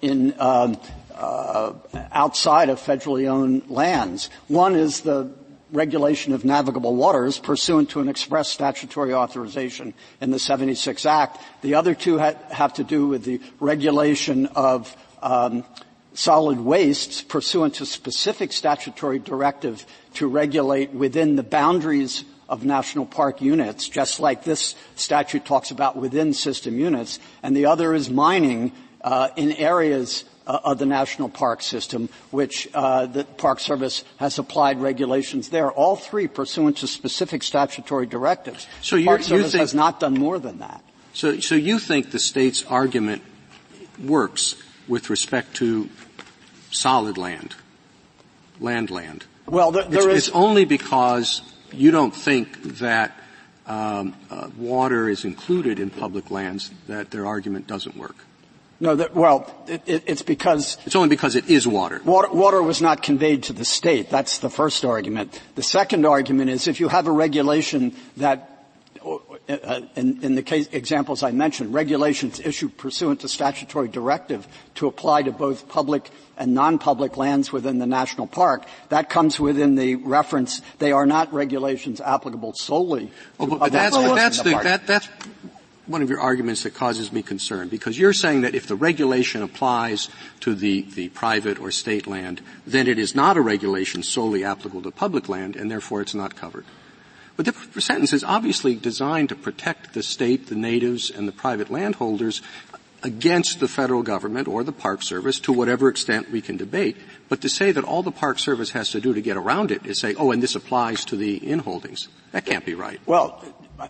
in, um, uh, outside of federally owned lands. One is the regulation of navigable waters pursuant to an express statutory authorization in the 76 Act. The other two ha- have to do with the regulation of um, solid wastes pursuant to specific statutory directive to regulate within the boundaries of national park units, just like this statute talks about within system units. And the other is mining uh, in areas of the national park system, which uh, the Park Service has applied regulations there. All three pursuant to specific statutory directives. So the Park Service think, has not done more than that. So, so you think the state's argument works with respect to solid land, land land? Well, there, there it's, is, it's only because you don't think that um, uh, water is included in public lands that their argument doesn't work. No, that, well, it, it, it's because it's only because it is water. water. Water was not conveyed to the state. That's the first argument. The second argument is if you have a regulation that uh, in, in, the case, examples I mentioned, regulations issued pursuant to statutory directive to apply to both public and non-public lands within the national park. That comes within the reference. They are not regulations applicable solely. Oh, but, but that's, but that's the, the that, that's one of your arguments that causes me concern because you're saying that if the regulation applies to the, the private or state land, then it is not a regulation solely applicable to public land and therefore it's not covered. But the sentence is obviously designed to protect the state, the natives, and the private landholders against the federal government or the Park Service to whatever extent we can debate. But to say that all the Park Service has to do to get around it is say, oh, and this applies to the inholdings. That can't be right. Well,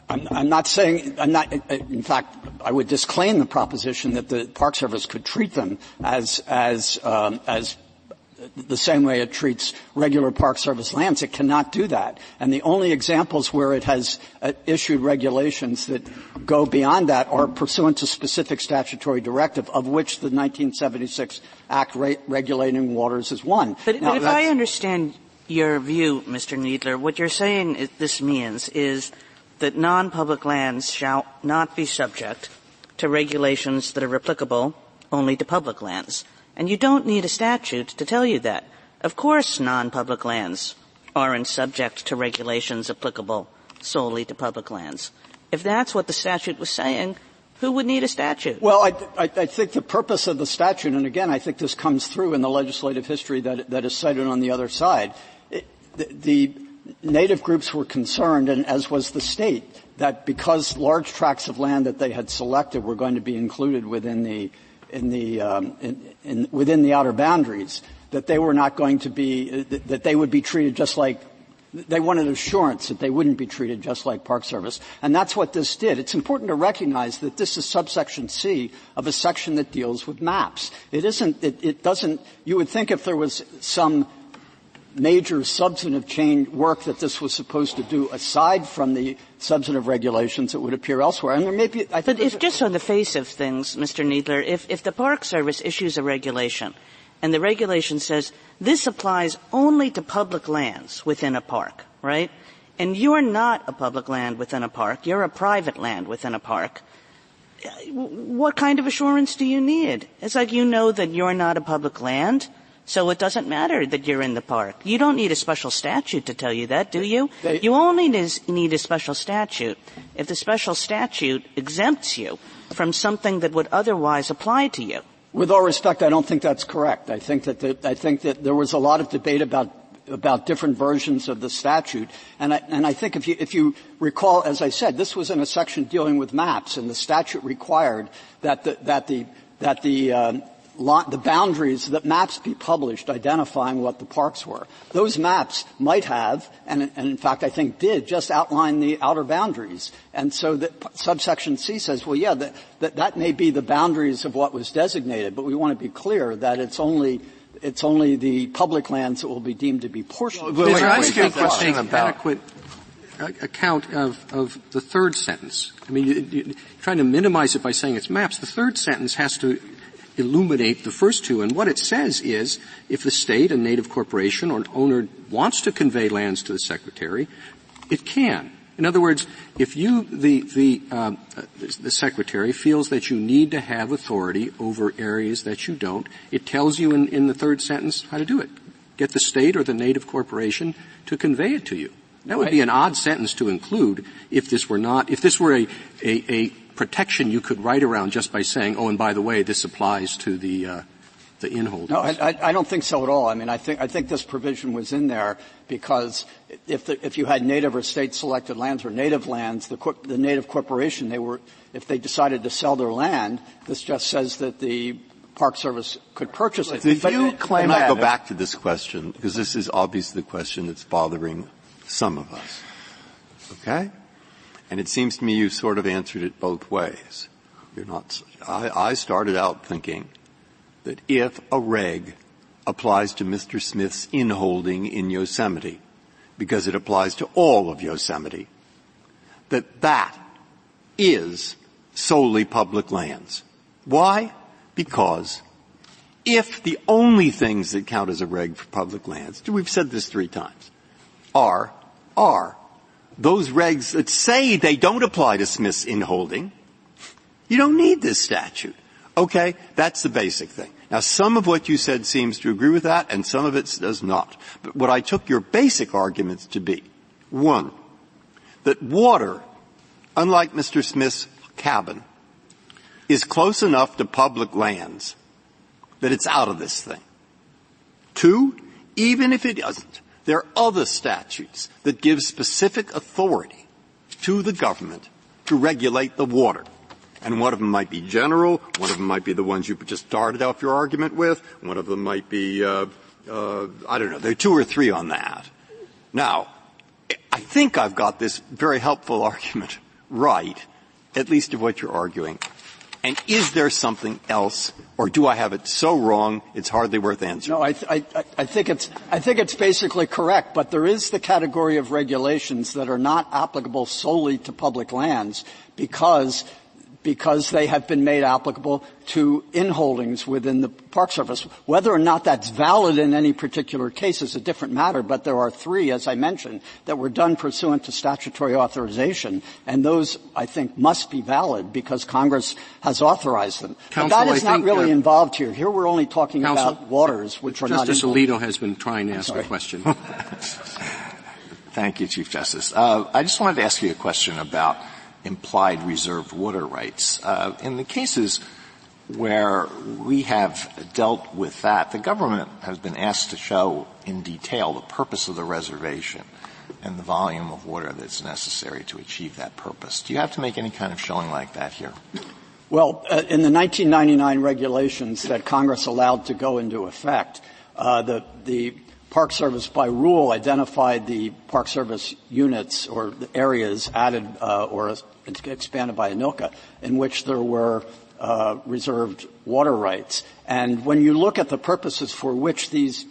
I'm, I'm, not saying, I'm not, in fact, I would disclaim the proposition that the Park Service could treat them as, as, um, as the same way it treats regular Park Service lands. It cannot do that. And the only examples where it has uh, issued regulations that go beyond that are pursuant to specific statutory directive, of which the 1976 Act re- regulating waters is one. But, now, but if I understand your view, Mr. Kneedler, what you're saying this means is that non-public lands shall not be subject to regulations that are applicable only to public lands. And you don't need a statute to tell you that. Of course non-public lands aren't subject to regulations applicable solely to public lands. If that's what the statute was saying, who would need a statute? Well, I, I, I, think the purpose of the statute, and again, I think this comes through in the legislative history that, that is cited on the other side, it, the, the native groups were concerned, and as was the state, that because large tracts of land that they had selected were going to be included within the in the um, in, in, within the outer boundaries, that they were not going to be that they would be treated just like they wanted assurance that they wouldn't be treated just like Park Service, and that's what this did. It's important to recognize that this is subsection C of a section that deals with maps. It isn't. It, it doesn't. You would think if there was some major substantive change work that this was supposed to do aside from the substantive regulations that would appear elsewhere. And there may be, I But if just on the face of things, Mr. Kneedler, if, if the Park Service issues a regulation and the regulation says this applies only to public lands within a park, right? And you're not a public land within a park, you're a private land within a park. What kind of assurance do you need? It's like you know that you're not a public land, So it doesn't matter that you're in the park. You don't need a special statute to tell you that, do you? They, you only need a special statute if the special statute exempts you from something that would otherwise apply to you. With all respect, I don't think that's correct. I think that the, I think that there was a lot of debate about about different versions of the statute. And I, and I think if you, if you recall, as I said, this was in a section dealing with maps, and the statute required that the, that the, that the, um, the boundaries that maps be published identifying what the parks were. Those maps might have, and, and in fact I think did, just outline the outer boundaries. And so that subsection C says, well yeah, that, that, that may be the boundaries of what was designated, but we want to be clear that it's only it's only the public lands that will be deemed to be portions. Well, wait, I ask you a question about adequate account of, of the third sentence. I mean, you, you, trying to minimize it by saying it's maps. The third sentence has to illuminate the first two. And what it says is, if the state, a native corporation, or an owner wants to convey lands to the secretary, it can. In other words, if you, the, the, um, the secretary feels that you need to have authority over areas that you don't, it tells you in, in the third sentence how to do it. Get the state or the native corporation to convey it to you. That would be an odd sentence to include if this were not, if this were a, a, a protection you could write around just by saying, oh, and by the way, this applies to the, uh, the inholders. No, I, I, don't think so at all. I mean, I think, I think this provision was in there because if, the, if you had native or state selected lands or native lands, the, the native corporation, they were, if they decided to sell their land, this just says that the Park Service could purchase it. If you claim, I go back to this question because this is obviously the question that's bothering some of us. Okay? And it seems to me you sort of answered it both ways. You're not, I, I started out thinking that if a reg applies to Mr. Smith's inholding in Yosemite, because it applies to all of Yosemite, that that is solely public lands. Why? Because if the only things that count as a reg for public lands, we've said this three times, are, are those regs that say they don't apply to Smith's in holding, you don't need this statute. Okay, that's the basic thing. Now some of what you said seems to agree with that and some of it does not. But what I took your basic arguments to be, one, that water, unlike Mr. Smith's cabin, is close enough to public lands that it's out of this thing. Two, even if it doesn't, there are other statutes that give specific authority to the government to regulate the water. And one of them might be general, one of them might be the ones you just started off your argument with, one of them might be, uh, uh, I don't know, there are two or three on that. Now, I think I've got this very helpful argument right, at least of what you're arguing. And is there something else, or do I have it so wrong it's hardly worth answering? No, I, I, I, think it's I think it's basically correct, but there is the category of regulations that are not applicable solely to public lands because because they have been made applicable to inholdings within the Park Service. Whether or not that's valid in any particular case is a different matter, but there are three, as I mentioned, that were done pursuant to statutory authorization, and those, I think, must be valid because Congress has authorized them. Counsel, but that is I not really uh, involved here. Here we're only talking Counsel, about waters, which are not Justice not Alito has been trying to ask a question. Thank you, Chief Justice. Uh, I just wanted to ask you a question about implied reserved water rights. Uh, in the cases where we have dealt with that, the government has been asked to show in detail the purpose of the reservation and the volume of water that's necessary to achieve that purpose. Do you have to make any kind of showing like that here? Well, uh, in the 1999 regulations that Congress allowed to go into effect, uh, the, the Park Service, by rule, identified the Park Service units or areas added uh, or expanded by ANILCA in which there were uh, reserved water rights. And when you look at the purposes for which these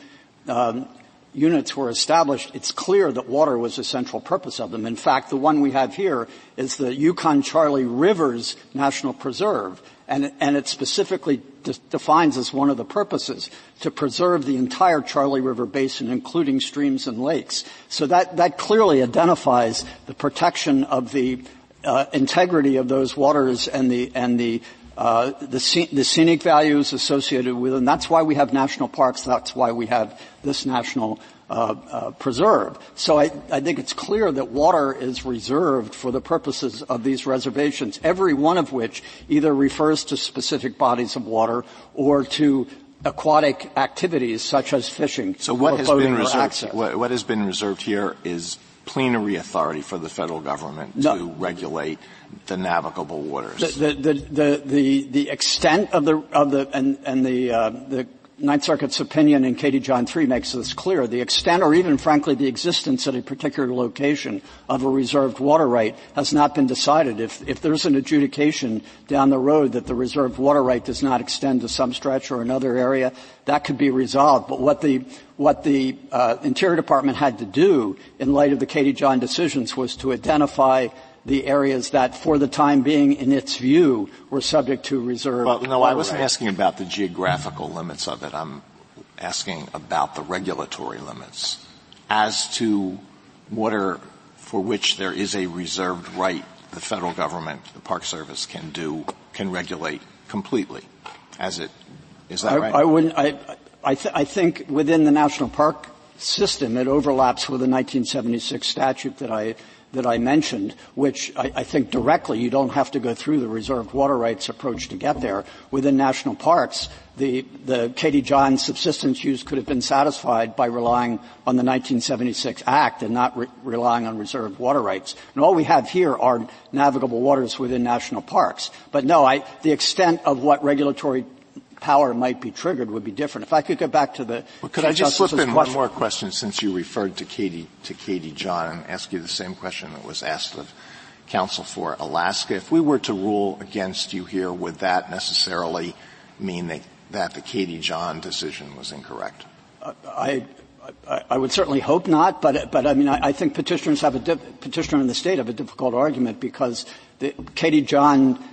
um, units were established, it's clear that water was a central purpose of them. In fact, the one we have here is the Yukon Charley Rivers National Preserve, and, and it specifically de- defines as one of the purposes to preserve the entire Charley River Basin, including streams and lakes. So that, that clearly identifies the protection of the uh, integrity of those waters and the, and the uh, the, the scenic values associated with them. That's why we have national parks. That's why we have this national uh, uh, preserve. So I, I, think it's clear that water is reserved for the purposes of these reservations, every one of which either refers to specific bodies of water or to aquatic activities such as fishing. So what has been reserved? What, what, has been reserved here is plenary authority for the federal government no. to regulate the navigable waters. The the the the, the extent of the of the and and the uh, the Ninth Circuit's opinion in Katie John 3 makes this clear. The extent or even frankly the existence at a particular location of a reserved water right has not been decided. If, if there's an adjudication down the road that the reserved water right does not extend to some stretch or another area, that could be resolved. But what the, what the uh, Interior Department had to do in light of the Katie John decisions was to identify the areas that, for the time being, in its view, were subject to reserve. Well, no, I wasn't asking about the geographical limits of it. I'm asking about the regulatory limits as to water for which there is a reserved right the federal government, the Park Service can do, can regulate completely as it, is that I, right? I wouldn't, I, I, th- I think within the national park system it overlaps with the 1976 statute that I that I mentioned, which I, I, think directly you don't have to go through the reserved water rights approach to get there. Within national parks, the, the Katie John subsistence use could have been satisfied by relying on the 1976 Act and not re- relying on reserved water rights. And all we have here are navigable waters within national parks. But no, I, the extent of what regulatory power might be triggered would be different. If I could go back to the well, could I just slip in question. one more question since you referred to Katie to Katie John and ask you the same question that was asked of counsel for Alaska. If we were to rule against you here, would that necessarily mean that, that the Katie John decision was incorrect? Uh, I, I, I, would certainly hope not, but, but I mean, I, I think petitioners have a, petitioner in the state have a difficult argument because the, Katie John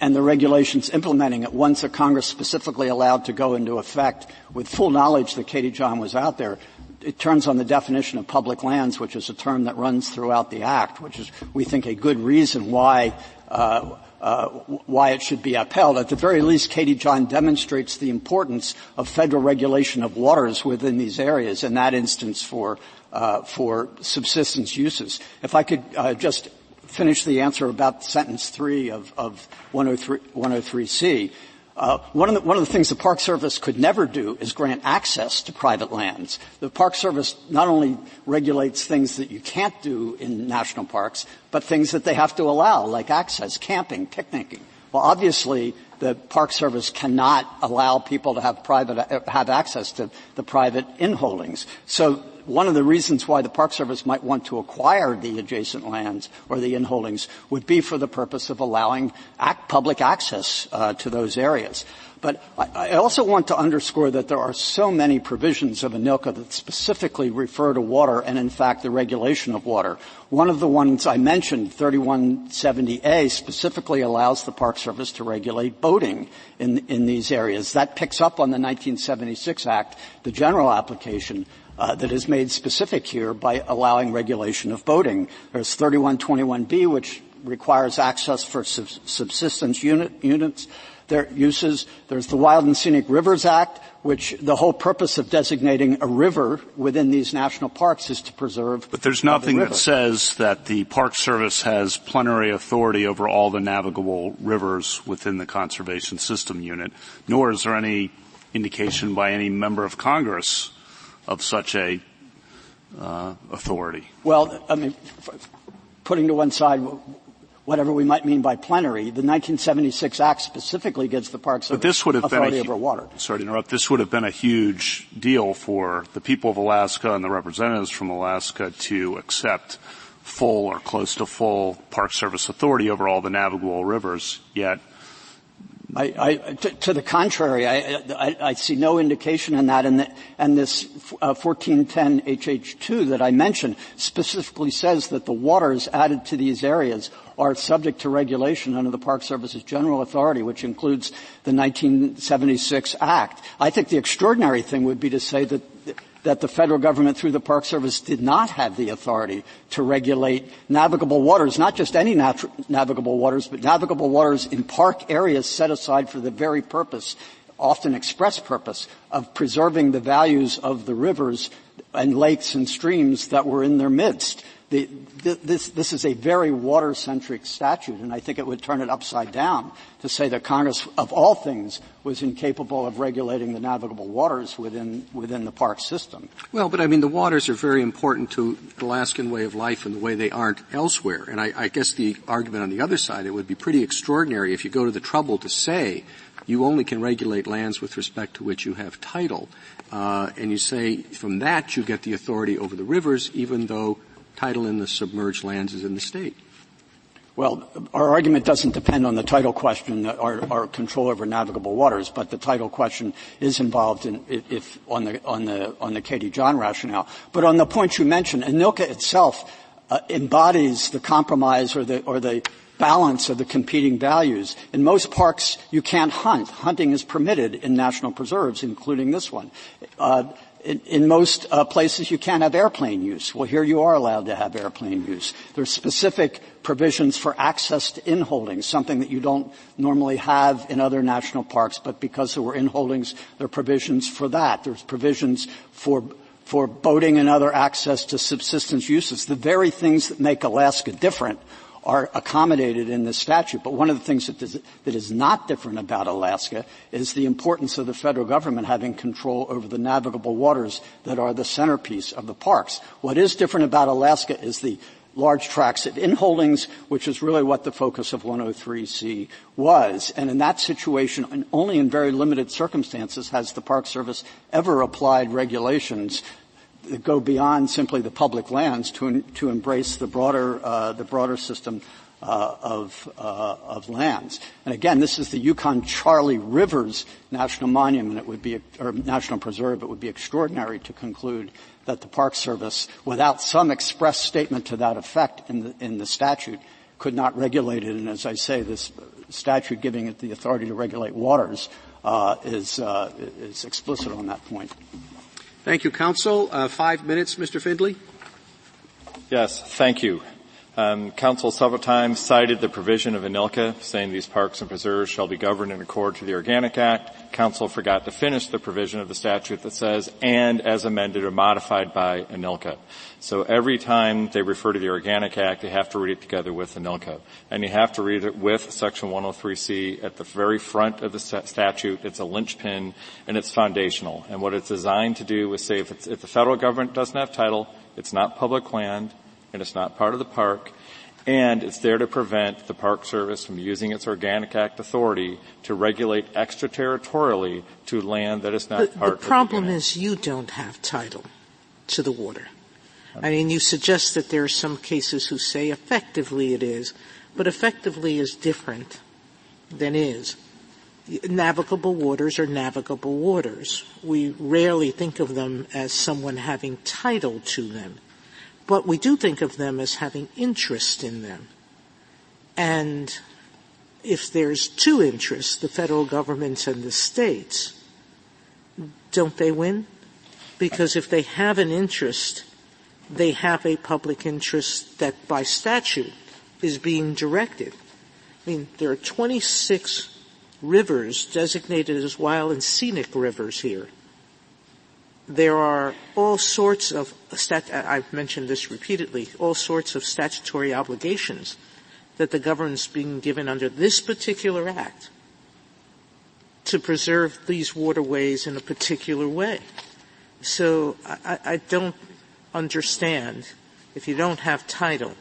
and the regulations implementing it once a Congress specifically allowed to go into effect with full knowledge that Katie John was out there, it turns on the definition of public lands, which is a term that runs throughout the Act, which is, we think, a good reason why, uh, uh, why it should be upheld. At the very least, Katie John demonstrates the importance of federal regulation of waters within these areas, in that instance for, uh, for subsistence uses. If I could uh, just finish the answer about sentence three of, of 103, 103C. Uh, one, of the, one of the things the Park Service could never do is grant access to private lands. The Park Service not only regulates things that you can't do in national parks, but things that they have to allow, like access, camping, picnicking. Well, obviously, the Park Service cannot allow people to have private, uh, have access to the private inholdings. So one of the reasons why the Park Service might want to acquire the adjacent lands or the inholdings would be for the purpose of allowing public access uh, to those areas. But I, I also want to underscore that there are so many provisions of ANILCA that specifically refer to water and in fact the regulation of water. One of the ones I mentioned, 3170A, specifically allows the Park Service to regulate boating in, in these areas. That picks up on the 1976 Act, the general application, uh, that is made specific here by allowing regulation of boating. There's 3121B, which requires access for subsistence unit, units, their uses. There's the Wild and Scenic Rivers Act, which the whole purpose of designating a river within these national parks is to preserve. But there's nothing the that says that the Park Service has plenary authority over all the navigable rivers within the conservation system unit, nor is there any indication by any member of Congress of such a uh, authority? Well, I mean, putting to one side whatever we might mean by plenary, the 1976 Act specifically gives the Park Service but this would have authority been a, over water. Sorry to interrupt. This would have been a huge deal for the people of Alaska and the representatives from Alaska to accept full or close to full Park Service authority over all the navigable rivers, yet I, I, to, to, the contrary, I, I, see no indication in that, and, the, and this uh, 1410 HH2 that I mentioned specifically says that the waters added to these areas are subject to regulation under the Park Service's general authority, which includes the 1976 Act. I think the extraordinary thing would be to say that that the federal government through the Park Service did not have the authority to regulate navigable waters, not just any navigable waters, but navigable waters in park areas set aside for the very purpose, often express purpose, of preserving the values of the rivers and lakes and streams that were in their midst. The, this, this is a very water-centric statute, and I think it would turn it upside down to say that Congress, of all things, was incapable of regulating the navigable waters within, within the park system. Well, but I mean, the waters are very important to the Alaskan way of life and the way they aren't elsewhere. And I, I guess the argument on the other side, it would be pretty extraordinary if you go to the trouble to say you only can regulate lands with respect to which you have title. Uh, and you say from that you get the authority over the rivers, even though title in the submerged lands is in the state. Well, our argument doesn't depend on the title question, our, our, control over navigable waters, but the title question is involved in, if, on the, on the, on the Katie John rationale. But on the point you mentioned, ANILCA itself uh, embodies the compromise or the, or the balance of the competing values. In most parks, you can't hunt. Hunting is permitted in national preserves, including this one. Uh, in, most uh, places you can't have airplane use. Well, here you are allowed to have airplane use. There's specific provisions for access to inholdings, something that you don't normally have in other national parks, but because there were inholdings, there are provisions for that. There's provisions for for boating and other access to subsistence uses. The very things that make Alaska different are accommodated in this statute. But one of the things that is, that is not different about Alaska is the importance of the federal government having control over the navigable waters that are the centerpiece of the parks. What is different about Alaska is the large tracts of inholdings, which is really what the focus of 103C was. And in that situation, and only in very limited circumstances has the Park Service ever applied regulations go beyond simply the public lands to, to embrace the broader, uh, the broader system uh, of, uh, of lands. And again, this is the Yukon Charley Rivers National Monument. It would be, or National Preserve. It would be extraordinary to conclude that the Park Service, without some express statement to that effect in the, in the statute, could not regulate it. And as I say, this statute giving it the authority to regulate waters uh, is, uh, is explicit on that point. Thank you, counsel. Uh, five minutes, Mr. Findley. Yes, thank you. Um, counsel several times cited the provision of ANILCA saying these parks and preserves shall be governed in accord to the Organic Act. Counsel forgot to finish the provision of the statute that says, and as amended or modified by ANILCA. So every time they refer to the Organic Act, they have to read it together with ANILCA. And you have to read it with Section 103C at the very front of the statute. It's a linchpin and it's foundational. And what it's designed to do is say if, if the federal government doesn't have title, it's not public land, and it's not part of the park, and it's there to prevent the Park Service from using its Organic Act authority to regulate extraterritorially to land that is not the, part the problem is you don't have title to the water. Um, I mean, you suggest that there are some cases who say effectively it is, but effectively is different than is. Navigable waters are navigable waters. We rarely think of them as someone having title to them. But we do think of them as having interest in them. And if there's two interests, the federal government and the states, don't they win? Because if they have an interest, they have a public interest that by statute is being directed. I mean, there are 26 rivers designated as wild and scenic rivers here there are all sorts of stat- I've mentioned this repeatedly, all sorts of statutory obligations that the government's being given under this particular act to preserve these waterways in a particular way. So I, I don't understand if you don't have title,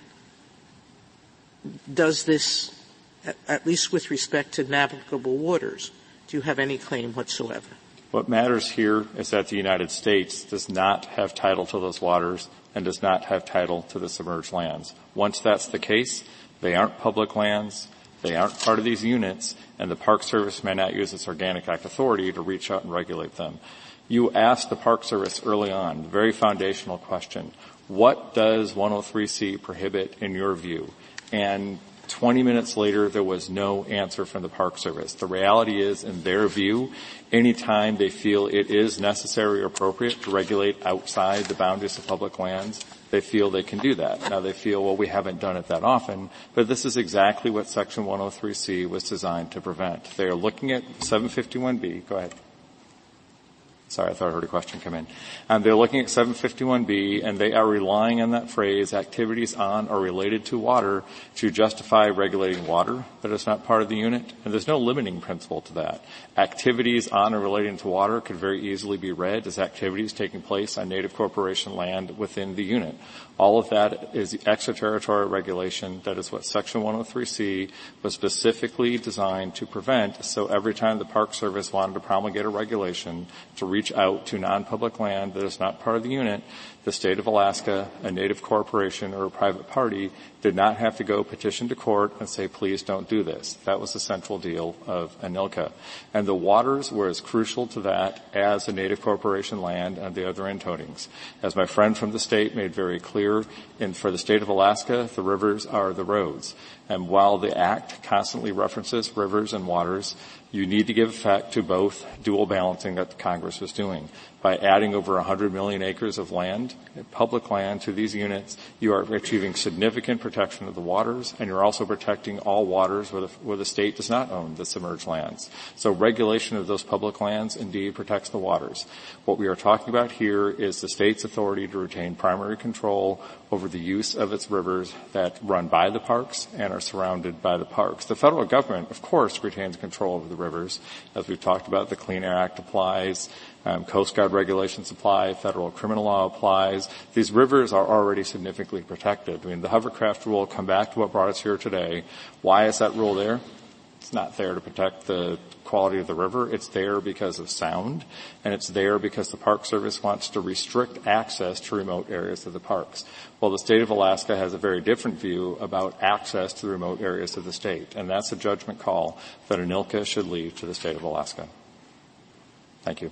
does this, at least with respect to navigable waters, do you have any claim whatsoever? What matters here is that the United States does not have title to those waters and does not have title to the submerged lands. Once that's the case, they aren't public lands, they aren't part of these units, and the Park Service may not use its Organic Act authority to reach out and regulate them. You asked the Park Service early on, very foundational question, what does 103C prohibit in your view? And 20 minutes later, there was no answer from the Park Service. The reality is, in their view, anytime they feel it is necessary or appropriate to regulate outside the boundaries of public lands, they feel they can do that. Now they feel, well, we haven't done it that often, but this is exactly what Section 103C was designed to prevent. They are looking at 751B. Go ahead. Sorry, I thought I heard a question come in. Um, they're looking at 751B and they are relying on that phrase, activities on or related to water, to justify regulating water that is not part of the unit. And there's no limiting principle to that. Activities on or relating to water could very easily be read as activities taking place on native corporation land within the unit. All of that is extraterritorial regulation. That is what Section 103C was specifically designed to prevent. So every time the Park Service wanted to promulgate a regulation to reach out to non-public land that is not part of the unit, the state of Alaska, a native corporation, or a private party did not have to go petition to court and say, please don't do this. That was the central deal of ANILCA. And the waters were as crucial to that as the native corporation land and the other inholdings. As my friend from the state made very clear, in, for the state of Alaska, the rivers are the roads. And while the Act constantly references rivers and waters, you need to give effect to both dual balancing that Congress was doing. By adding over 100 million acres of land, public land to these units, you are achieving significant protection of the waters, and you're also protecting all waters where the, where the state does not own the submerged lands. So regulation of those public lands indeed protects the waters. What we are talking about here is the state's authority to retain primary control over the use of its rivers that run by the parks and are surrounded by the parks. The federal government, of course, retains control over the rivers. As we've talked about, the Clean Air Act applies. Um, Coast Guard regulations apply. Federal criminal law applies. These rivers are already significantly protected. I mean, the hovercraft rule, come back to what brought us here today. Why is that rule there? It's not there to protect the quality of the river. It's there because of sound, and it's there because the Park Service wants to restrict access to remote areas of the parks. Well, the state of Alaska has a very different view about access to the remote areas of the state, and that's a judgment call that ANILCA should leave to the state of Alaska. Thank you.